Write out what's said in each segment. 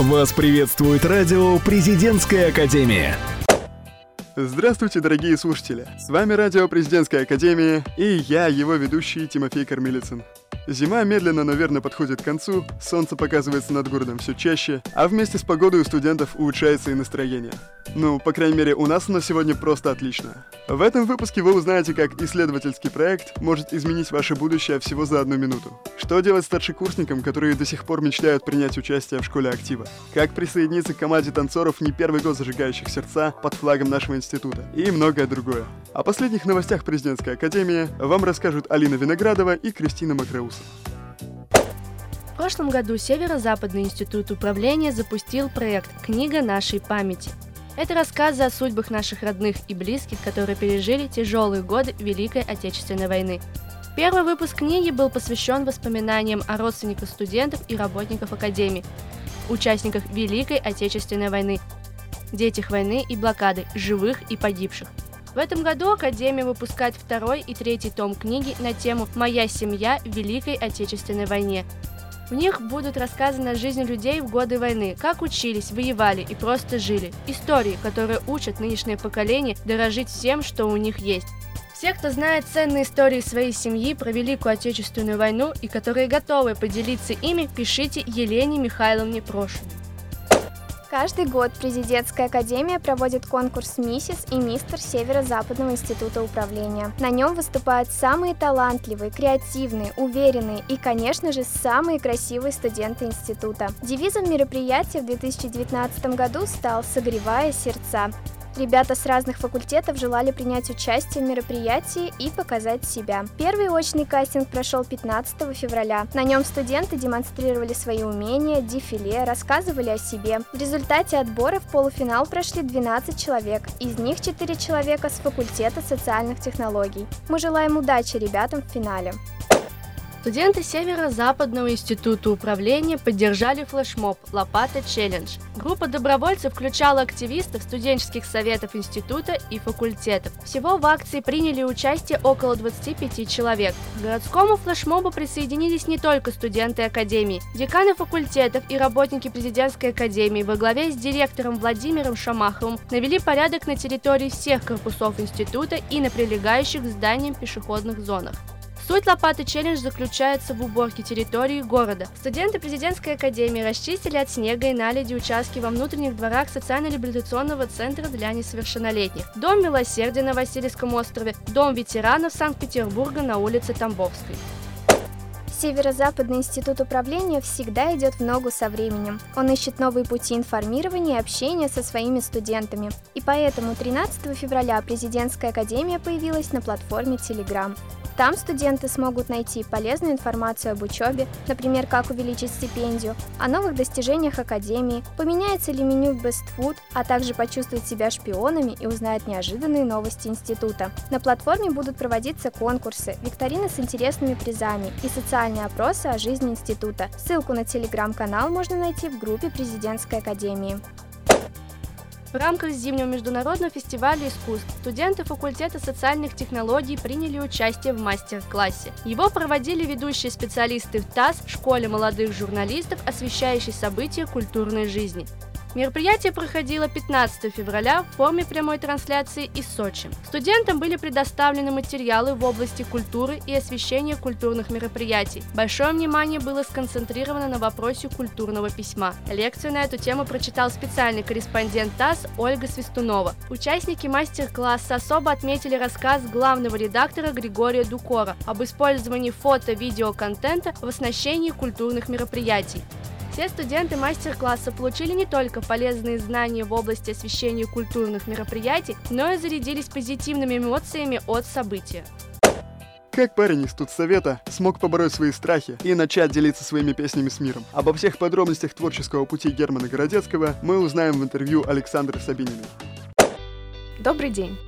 Вас приветствует радио «Президентская академия». Здравствуйте, дорогие слушатели! С вами радио «Президентская академия» и я, его ведущий Тимофей Кормилицын. Зима медленно, но верно подходит к концу, солнце показывается над городом все чаще, а вместе с погодой у студентов улучшается и настроение. Ну, по крайней мере, у нас оно сегодня просто отлично. В этом выпуске вы узнаете, как исследовательский проект может изменить ваше будущее всего за одну минуту. Что делать старшекурсникам, которые до сих пор мечтают принять участие в школе актива? Как присоединиться к команде танцоров не первый год зажигающих сердца под флагом нашего института? И многое другое. О последних новостях президентской академии вам расскажут Алина Виноградова и Кристина Макреус. В прошлом году Северо-Западный институт управления запустил проект «Книга нашей памяти». Это рассказы о судьбах наших родных и близких, которые пережили тяжелые годы Великой Отечественной войны. Первый выпуск книги был посвящен воспоминаниям о родственниках студентов и работников Академии, участниках Великой Отечественной войны, детях войны и блокады, живых и погибших. В этом году Академия выпускает второй и третий том книги на тему «Моя семья в Великой Отечественной войне». В них будут рассказаны о жизни людей в годы войны, как учились, воевали и просто жили. Истории, которые учат нынешнее поколение дорожить всем, что у них есть. Все, кто знает ценные истории своей семьи про Великую Отечественную войну и которые готовы поделиться ими, пишите Елене Михайловне Прошиной. Каждый год Президентская академия проводит конкурс «Миссис» и «Мистер» Северо-Западного института управления. На нем выступают самые талантливые, креативные, уверенные и, конечно же, самые красивые студенты института. Девизом мероприятия в 2019 году стал «Согревая сердца». Ребята с разных факультетов желали принять участие в мероприятии и показать себя. Первый очный кастинг прошел 15 февраля. На нем студенты демонстрировали свои умения, дефиле, рассказывали о себе. В результате отбора в полуфинал прошли 12 человек, из них 4 человека с факультета социальных технологий. Мы желаем удачи ребятам в финале. Студенты Северо-Западного института управления поддержали флешмоб «Лопата Челлендж». Группа добровольцев включала активистов студенческих советов института и факультетов. Всего в акции приняли участие около 25 человек. К городскому флешмобу присоединились не только студенты академии. Деканы факультетов и работники президентской академии во главе с директором Владимиром Шамаховым навели порядок на территории всех корпусов института и на прилегающих к зданиям пешеходных зонах. Суть лопаты челлендж заключается в уборке территории города. Студенты президентской академии расчистили от снега и наледи участки во внутренних дворах социально-реабилитационного центра для несовершеннолетних. Дом милосердия на Васильевском острове, дом ветеранов Санкт-Петербурга на улице Тамбовской. Северо-Западный институт управления всегда идет в ногу со временем. Он ищет новые пути информирования и общения со своими студентами. И поэтому 13 февраля президентская академия появилась на платформе Telegram. Там студенты смогут найти полезную информацию об учебе, например, как увеличить стипендию, о новых достижениях Академии, поменяется ли меню Best Food, а также почувствовать себя шпионами и узнать неожиданные новости института. На платформе будут проводиться конкурсы, викторины с интересными призами и социальные опросы о жизни института. Ссылку на телеграм-канал можно найти в группе Президентской Академии. В рамках зимнего международного фестиваля искусств студенты факультета социальных технологий приняли участие в мастер-классе. Его проводили ведущие специалисты в ТАСС, школе молодых журналистов, освещающей события культурной жизни. Мероприятие проходило 15 февраля в форме прямой трансляции из Сочи. Студентам были предоставлены материалы в области культуры и освещения культурных мероприятий. Большое внимание было сконцентрировано на вопросе культурного письма. Лекцию на эту тему прочитал специальный корреспондент ТАСС Ольга Свистунова. Участники мастер-класса особо отметили рассказ главного редактора Григория Дукора об использовании фото-видеоконтента в оснащении культурных мероприятий. Все студенты мастер-класса получили не только полезные знания в области освещения культурных мероприятий, но и зарядились позитивными эмоциями от события. Как парень из студсовета смог побороть свои страхи и начать делиться своими песнями с миром? Обо всех подробностях творческого пути Германа Городецкого мы узнаем в интервью Александры Сабининой. Добрый день!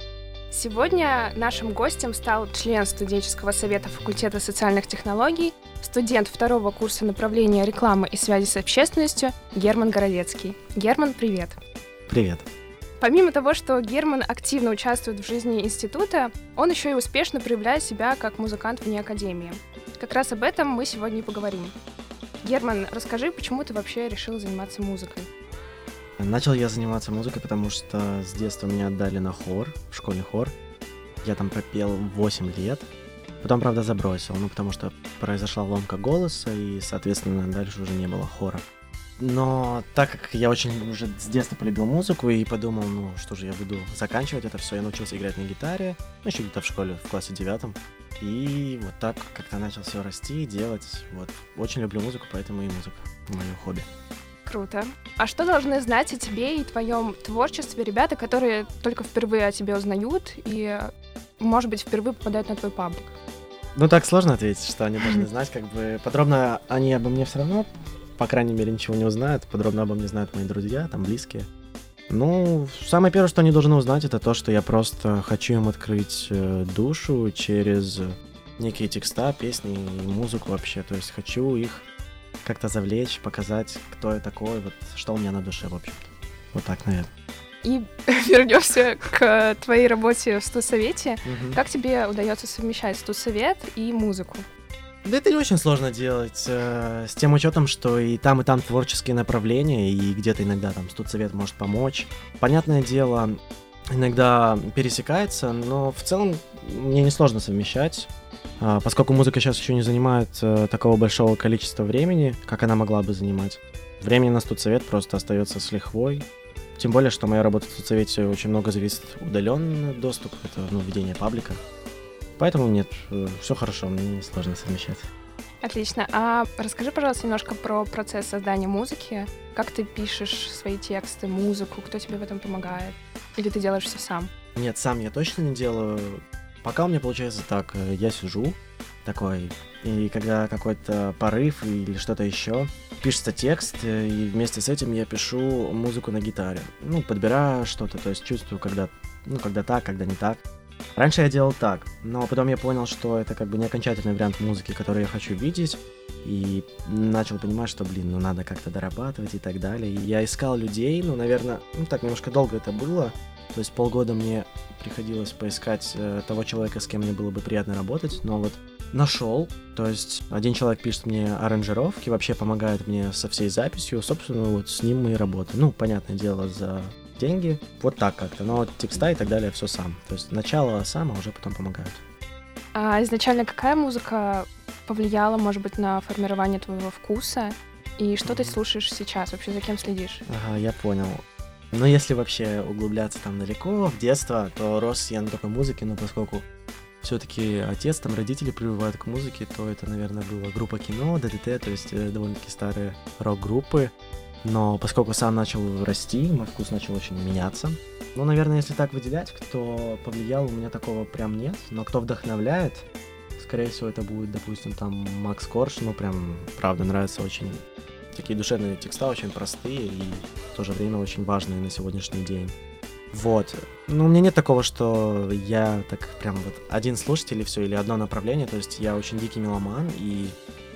Сегодня нашим гостем стал член студенческого совета факультета социальных технологий, студент второго курса направления рекламы и связи с общественностью Герман Городецкий. Герман, привет! Привет! Помимо того, что Герман активно участвует в жизни института, он еще и успешно проявляет себя как музыкант вне академии. Как раз об этом мы сегодня и поговорим. Герман, расскажи, почему ты вообще решил заниматься музыкой? Начал я заниматься музыкой, потому что с детства меня отдали на хор, в школьный хор. Я там пропел 8 лет. Потом, правда, забросил, ну, потому что произошла ломка голоса, и, соответственно, дальше уже не было хора. Но так как я очень уже с детства полюбил музыку и подумал, ну что же, я буду заканчивать это все, я научился играть на гитаре, ну, еще где-то в школе, в классе девятом. И вот так как-то начал все расти, делать. Вот. Очень люблю музыку, поэтому и музыка мое хобби. Круто. А что должны знать о тебе и твоем творчестве ребята, которые только впервые о тебе узнают и, может быть, впервые попадают на твой паблик? Ну, так сложно ответить, что они должны знать. Как бы подробно они обо мне все равно, по крайней мере, ничего не узнают. Подробно обо мне знают мои друзья, там, близкие. Ну, самое первое, что они должны узнать, это то, что я просто хочу им открыть э, душу через некие текста, песни и музыку вообще. То есть хочу их как-то завлечь, показать, кто я такой, вот что у меня на душе, в общем-то. Вот так, наверное. И вернемся к твоей работе в студсовете. Угу. Как тебе удается совмещать студсовет и музыку? Да это не очень сложно делать, э, с тем учетом, что и там, и там творческие направления, и где-то иногда там студсовет может помочь. Понятное дело, иногда пересекается, но в целом мне несложно совмещать. А, поскольку музыка сейчас еще не занимает э, такого большого количества времени, как она могла бы занимать, времени на студсовет просто остается с лихвой. Тем более, что моя работа в студсовете очень много зависит удаленный доступ, это ну, ведение паблика. Поэтому нет, э, все хорошо, мне не сложно совмещать. Отлично. А расскажи, пожалуйста, немножко про процесс создания музыки. Как ты пишешь свои тексты, музыку, кто тебе в этом помогает? Или ты делаешь все сам? Нет, сам я точно не делаю. Пока у меня получается так, э, я сижу такой, и когда какой-то порыв или что-то еще, пишется текст, э, и вместе с этим я пишу музыку на гитаре. Ну, подбираю что-то, то есть чувствую, когда, ну, когда так, когда не так. Раньше я делал так, но потом я понял, что это как бы не окончательный вариант музыки, который я хочу видеть, и начал понимать, что, блин, ну надо как-то дорабатывать и так далее. И я искал людей, ну, наверное, ну так немножко долго это было, то есть полгода мне приходилось поискать э, того человека, с кем мне было бы приятно работать, но вот нашел. То есть один человек пишет мне аранжировки, вообще помогает мне со всей записью. Собственно, вот с ним мы и работаем. Ну, понятное дело, за деньги. Вот так как-то. Но текста и так далее все сам. То есть начало сам, а уже потом помогают. А изначально какая музыка повлияла, может быть, на формирование твоего вкуса? И что ты слушаешь сейчас? Вообще за кем следишь? Ага, я понял. Но если вообще углубляться там далеко, в детство, то рос я на такой музыке, но поскольку все-таки отец, там родители прививают к музыке, то это, наверное, была группа кино, ДДТ, то есть э, довольно-таки старые рок-группы. Но поскольку сам начал расти, мой вкус начал очень меняться. Ну, наверное, если так выделять, кто повлиял, у меня такого прям нет. Но кто вдохновляет, скорее всего, это будет, допустим, там Макс Корж, ну, прям, правда, нравится очень Такие душевные текста очень простые и в то же время очень важные на сегодняшний день. Вот. Ну, у меня нет такого, что я так прям вот один слушатель и все, или одно направление. То есть я очень дикий меломан, и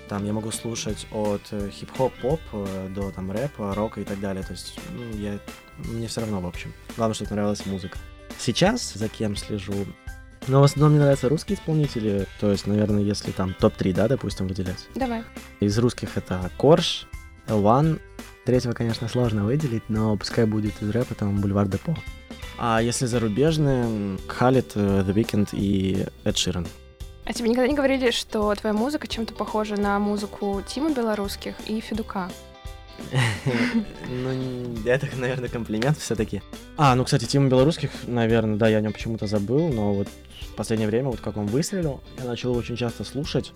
там я могу слушать от э, хип-хоп, поп э, до там рэпа, рока и так далее. То есть, ну, я... Мне все равно, в общем. Главное, чтобы нравилась музыка. Сейчас за кем слежу? Но в основном мне нравятся русские исполнители. То есть, наверное, если там топ-3, да, допустим, выделять. Давай. Из русских это Корж, L1. Третьего, конечно, сложно выделить, но пускай будет из рэпа, там, Бульвар Депо. А если зарубежные, Халит, э, The Weeknd и Эд Ширен. А тебе никогда не говорили, что твоя музыка чем-то похожа на музыку Тима Белорусских и Федука? Ну, это, наверное, комплимент все-таки. А, ну, кстати, Тима Белорусских, наверное, да, я о нем почему-то забыл, но вот в последнее время, вот как он выстрелил, я начал его очень часто слушать.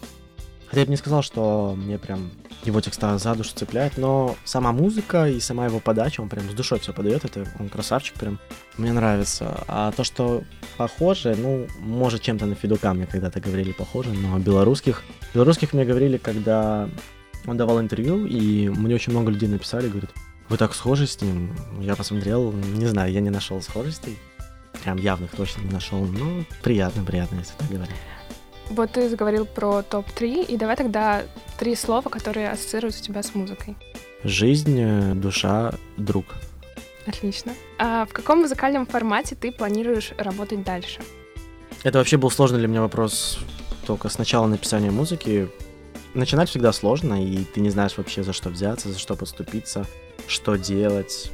Хотя я бы не сказал, что мне прям его текста за душу цепляет, но сама музыка и сама его подача, он прям с душой все подает, это он красавчик прям, мне нравится. А то, что похоже, ну, может чем-то на Федука мне когда-то говорили похоже, но белорусских, белорусских мне говорили, когда он давал интервью, и мне очень много людей написали, говорят, вы так схожи с ним. Я посмотрел, не знаю, я не нашел схожестей. Прям явных точно не нашел. Ну, приятно, приятно, если так говорить. Вот ты заговорил про топ-3, и давай тогда три слова, которые ассоциируются у тебя с музыкой. Жизнь, э, душа, друг. Отлично. А в каком музыкальном формате ты планируешь работать дальше? Это вообще был сложный для меня вопрос только с начала написания музыки. начинать всегда сложно, и ты не знаешь вообще, за что взяться, за что подступиться, что делать.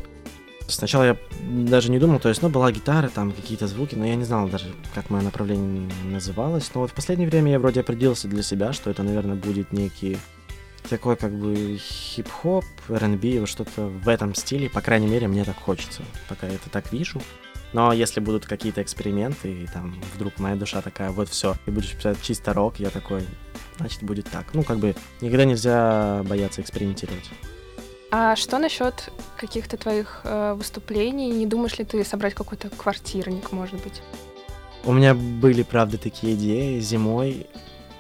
Сначала я даже не думал, то есть, ну, была гитара, там какие-то звуки, но я не знал даже, как мое направление называлось. Но вот в последнее время я вроде определился для себя, что это, наверное, будет некий такой как бы хип-хоп, R&B, вот что-то в этом стиле, по крайней мере, мне так хочется, пока я это так вижу. Но если будут какие-то эксперименты, и там вдруг моя душа такая, вот все, и будешь писать чисто рок, я такой, значит будет так. Ну, как бы никогда нельзя бояться экспериментировать. А что насчет каких-то твоих э, выступлений? Не думаешь ли ты собрать какой-то квартирник, может быть? У меня были, правда, такие идеи зимой,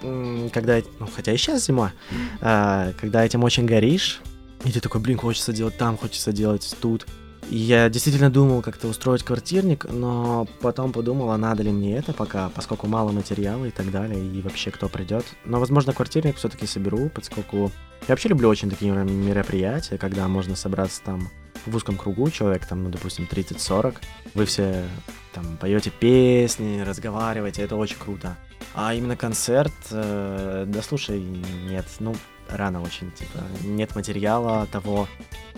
когда, ну, хотя и сейчас зима, а, когда этим очень горишь, и ты такой, блин, хочется делать там, хочется делать тут. Я действительно думал как-то устроить квартирник, но потом подумал, а надо ли мне это пока, поскольку мало материала и так далее, и вообще кто придет. Но, возможно, квартирник все-таки соберу, поскольку я вообще люблю очень такие мероприятия, когда можно собраться там в узком кругу, человек там, ну, допустим, 30-40, вы все там поете песни, разговариваете, это очень круто. А именно концерт, э, да слушай, нет, ну, рано очень, типа, нет материала того.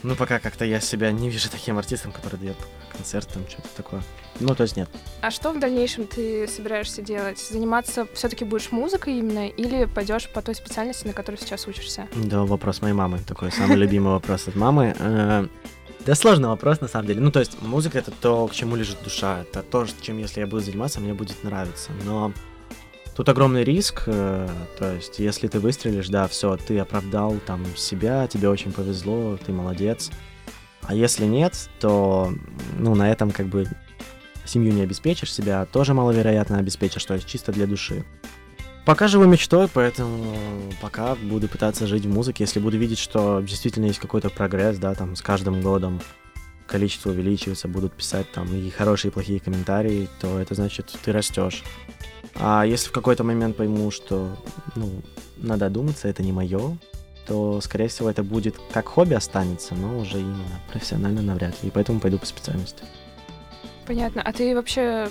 Ну, пока как-то я себя не вижу таким артистом, который дает концерт, там, что-то такое. Ну, то есть нет. А что в дальнейшем ты собираешься делать? Заниматься все-таки будешь музыкой именно или пойдешь по той специальности, на которой сейчас учишься? Да, вопрос моей мамы. Такой самый любимый вопрос от мамы. Э, да сложный вопрос, на самом деле. Ну, то есть, музыка — это то, к чему лежит душа. Это то, чем, если я буду заниматься, мне будет нравиться. Но Тут огромный риск, э, то есть если ты выстрелишь, да, все, ты оправдал там себя, тебе очень повезло, ты молодец. А если нет, то, ну, на этом как бы семью не обеспечишь, себя тоже маловероятно обеспечишь, то есть чисто для души. Пока живу мечтой, поэтому пока буду пытаться жить в музыке, если буду видеть, что действительно есть какой-то прогресс, да, там с каждым годом количество увеличивается, будут писать там и хорошие, и плохие комментарии, то это значит, ты растешь. А если в какой-то момент пойму, что ну, надо одуматься, это не мое, то, скорее всего, это будет как хобби останется, но уже именно профессионально навряд ли. И поэтому пойду по специальности. Понятно. А ты вообще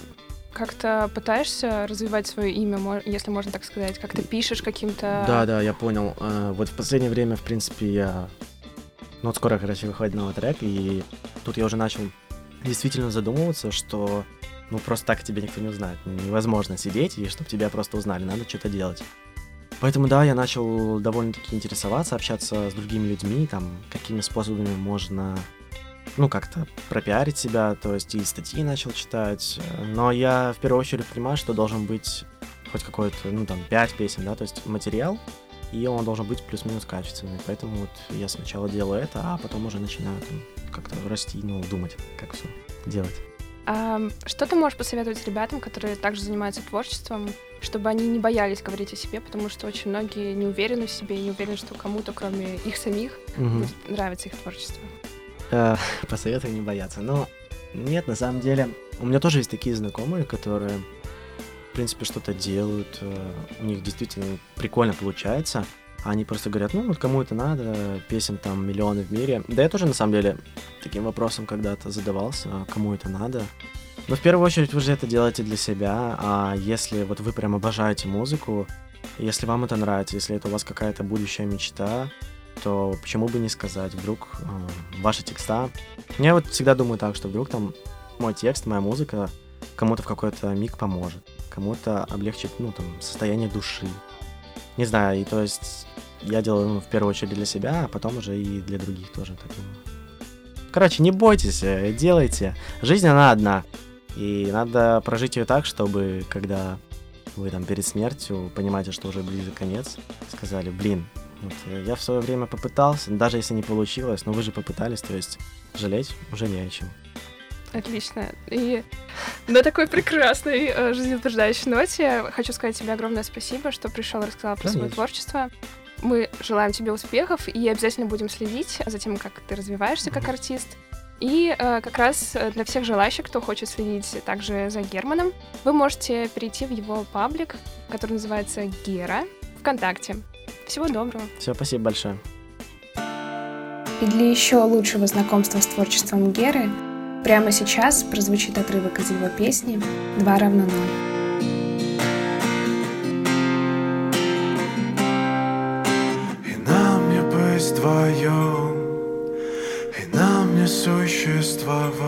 как-то пытаешься развивать свое имя, если можно так сказать? Как ты пишешь каким-то... Да, да, я понял. А, вот в последнее время, в принципе, я... Ну, вот скоро, короче, выходит новый трек, и тут я уже начал действительно задумываться, что ну, просто так тебя никто не узнает. Невозможно сидеть, и чтобы тебя просто узнали, надо что-то делать. Поэтому, да, я начал довольно-таки интересоваться, общаться с другими людьми, там, какими способами можно, ну, как-то пропиарить себя, то есть и статьи начал читать. Но я в первую очередь понимаю, что должен быть хоть какой-то, ну, там, 5 песен, да, то есть материал, и он должен быть плюс-минус качественный. Поэтому вот я сначала делаю это, а потом уже начинаю там, как-то расти, ну, думать, как все делать. А что ты можешь посоветовать ребятам, которые также занимаются творчеством, чтобы они не боялись говорить о себе, потому что очень многие не уверены в себе, не уверены, что кому-то, кроме их самих, угу. будет нравиться их творчество? Э, посоветую не бояться. Но нет, на самом деле, у меня тоже есть такие знакомые, которые, принципе, что-то делают, э, у них действительно прикольно получается. Они просто говорят, ну вот кому это надо, песен там миллионы в мире. Да я тоже на самом деле таким вопросом когда-то задавался, а кому это надо. Но в первую очередь вы же это делаете для себя, а если вот вы прям обожаете музыку, если вам это нравится, если это у вас какая-то будущая мечта, то почему бы не сказать, вдруг э, ваши текста... Я вот всегда думаю так, что вдруг там мой текст, моя музыка кому-то в какой-то миг поможет, кому-то облегчит, ну, там, состояние души. Не знаю, и то есть я делаю ну, в первую очередь для себя, а потом уже и для других тоже так думаю. Короче, не бойтесь, э, делайте. Жизнь она одна. И надо прожить ее так, чтобы когда вы там перед смертью понимаете, что уже близок конец, сказали, блин, вот, э, я в свое время попытался, даже если не получилось, но вы же попытались, то есть жалеть уже не о чем. Отлично. И на такой прекрасной э, жизнеутверждающей ноте хочу сказать тебе огромное спасибо, что пришел и рассказал про свое творчество. Мы желаем тебе успехов и обязательно будем следить за тем, как ты развиваешься как артист. И э, как раз для всех желающих, кто хочет следить также за Германом, вы можете перейти в его паблик, который называется Гера ВКонтакте. Всего доброго. Все, спасибо большое. И для еще лучшего знакомства с творчеством Геры Прямо сейчас прозвучит отрывок из его песни «Два равно ноль». И нам не быть вдвоем И нам не существовать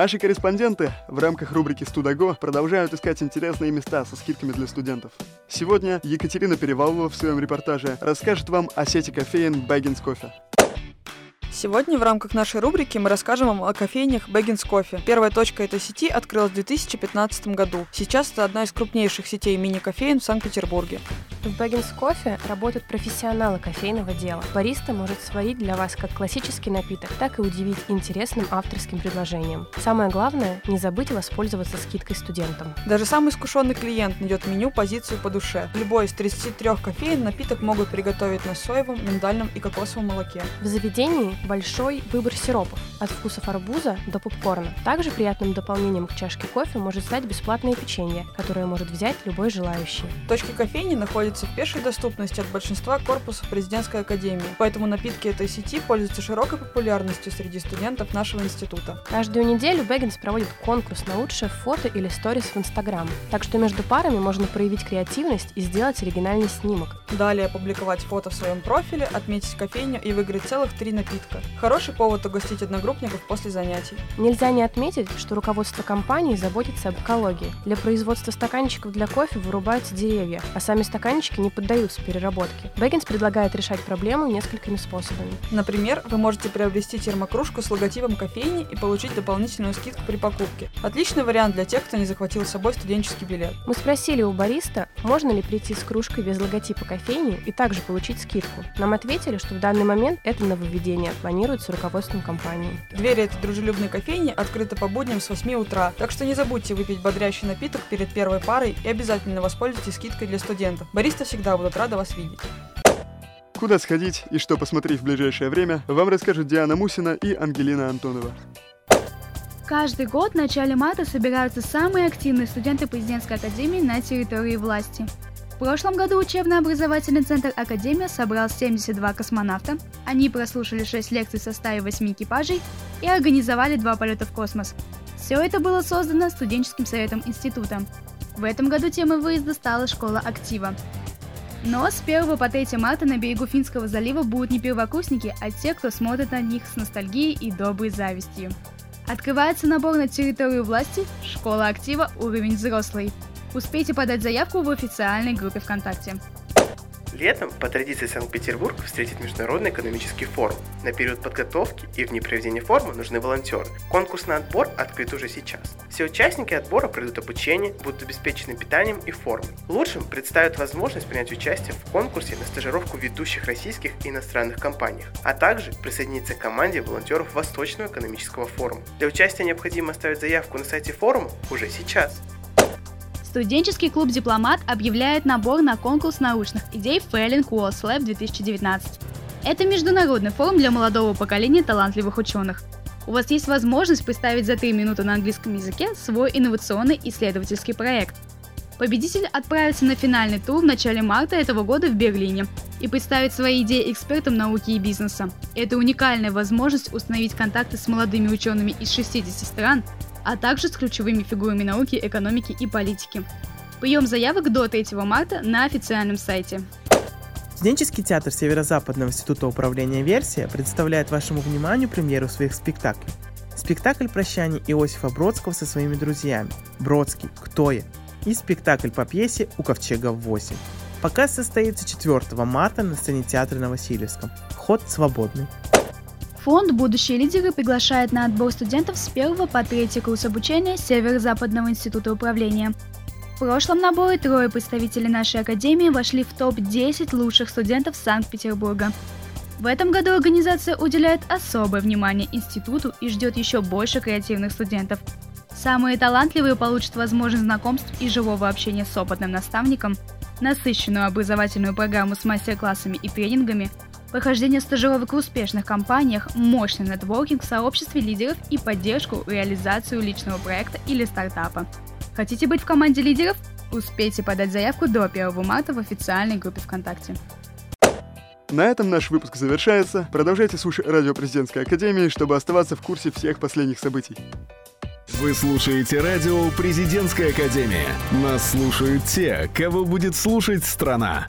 Наши корреспонденты в рамках рубрики «Студаго» продолжают искать интересные места со скидками для студентов. Сегодня Екатерина Перевалова в своем репортаже расскажет вам о сети кофеин Baggins Кофе. Сегодня в рамках нашей рубрики мы расскажем вам о кофейнях Бэггинс Кофе. Первая точка этой сети открылась в 2015 году. Сейчас это одна из крупнейших сетей мини-кофеин в Санкт-Петербурге. В Бэггинс Кофе работают профессионалы кофейного дела. Бариста может сварить для вас как классический напиток, так и удивить интересным авторским предложением. Самое главное – не забыть воспользоваться скидкой студентам. Даже самый искушенный клиент найдет меню позицию по душе. Любой из 33 кофеин напиток могут приготовить на соевом, миндальном и кокосовом молоке. В заведении большой выбор сиропов, от вкусов арбуза до попкорна. Также приятным дополнением к чашке кофе может стать бесплатное печенье, которое может взять любой желающий. Точки кофейни находятся в пешей доступности от большинства корпусов президентской академии, поэтому напитки этой сети пользуются широкой популярностью среди студентов нашего института. Каждую неделю Бэггинс проводит конкурс на лучшее фото или сторис в Инстаграм, так что между парами можно проявить креативность и сделать оригинальный снимок. Далее опубликовать фото в своем профиле, отметить кофейню и выиграть целых три напитка. Хороший повод угостить одногруппников после занятий. Нельзя не отметить, что руководство компании заботится об экологии. Для производства стаканчиков для кофе вырубаются деревья, а сами стаканчики не поддаются переработке. Бэггинс предлагает решать проблему несколькими способами. Например, вы можете приобрести термокружку с логотипом кофейни и получить дополнительную скидку при покупке. Отличный вариант для тех, кто не захватил с собой студенческий билет. Мы спросили у бариста, можно ли прийти с кружкой без логотипа кофейни и также получить скидку. Нам ответили, что в данный момент это нововведение планируется руководством компании. Двери этой дружелюбной кофейни открыты по будням с 8 утра, так что не забудьте выпить бодрящий напиток перед первой парой и обязательно воспользуйтесь скидкой для студентов. Бариста всегда будут рады вас видеть. Куда сходить и что посмотреть в ближайшее время, вам расскажут Диана Мусина и Ангелина Антонова. Каждый год в начале марта собираются самые активные студенты президентской академии на территории власти. В прошлом году учебно-образовательный центр Академия собрал 72 космонавта. Они прослушали 6 лекций в составе 8 экипажей и организовали два полета в космос. Все это было создано студенческим советом института. В этом году темой выезда стала школа актива. Но с 1 по 3 марта на берегу Финского залива будут не первокурсники, а те, кто смотрит на них с ностальгией и доброй завистью. Открывается набор на территорию власти «Школа актива. Уровень взрослый». Успейте подать заявку в официальной группе ВКонтакте. Летом, по традиции Санкт-Петербург встретит Международный экономический форум. На период подготовки и в дни проведения форума нужны волонтеры. Конкурс на отбор открыт уже сейчас. Все участники отбора пройдут обучение, будут обеспечены питанием и формой. Лучшим представят возможность принять участие в конкурсе на стажировку ведущих российских и иностранных компаниях, а также присоединиться к команде волонтеров Восточного экономического форума. Для участия необходимо оставить заявку на сайте форума уже сейчас. Студенческий клуб «Дипломат» объявляет набор на конкурс научных идей Failing Walls Lab 2019. Это международный форум для молодого поколения талантливых ученых. У вас есть возможность представить за 3 минуты на английском языке свой инновационный исследовательский проект. Победитель отправится на финальный тур в начале марта этого года в Берлине и представит свои идеи экспертам науки и бизнеса. Это уникальная возможность установить контакты с молодыми учеными из 60 стран а также с ключевыми фигурами науки, экономики и политики. Прием заявок до 3 марта на официальном сайте. Студенческий театр Северо-Западного института управления «Версия» представляет вашему вниманию премьеру своих спектаклей. Спектакль «Прощание» Иосифа Бродского со своими друзьями «Бродский. Кто я?» и спектакль по пьесе «У ковчега 8». Показ состоится 4 марта на сцене театра на Васильевском. Вход свободный. Фонд «Будущие лидеры» приглашает на отбор студентов с 1 по 3 курс обучения Северо-Западного института управления. прошлом наборе трое представителей нашей академии вошли в топ-10 лучших студентов Санкт-Петербурга. В этом году организация уделяет особое внимание институту и ждет еще больше креативных студентов. Самые талантливые получат возможность знакомств и живого общения с опытным наставником, насыщенную образовательную программу с мастер-классами и тренингами, прохождение стажировок в успешных компаниях, мощный нетворкинг в сообществе лидеров и поддержку реализацию личного проекта или стартапа. Хотите быть в команде лидеров? Успейте подать заявку до 1 марта в официальной группе ВКонтакте. На этом наш выпуск завершается. Продолжайте слушать радио Президентской Академии, чтобы оставаться в курсе всех последних событий. Вы слушаете радио «Президентская академия». Нас слушают те, кого будет слушать страна.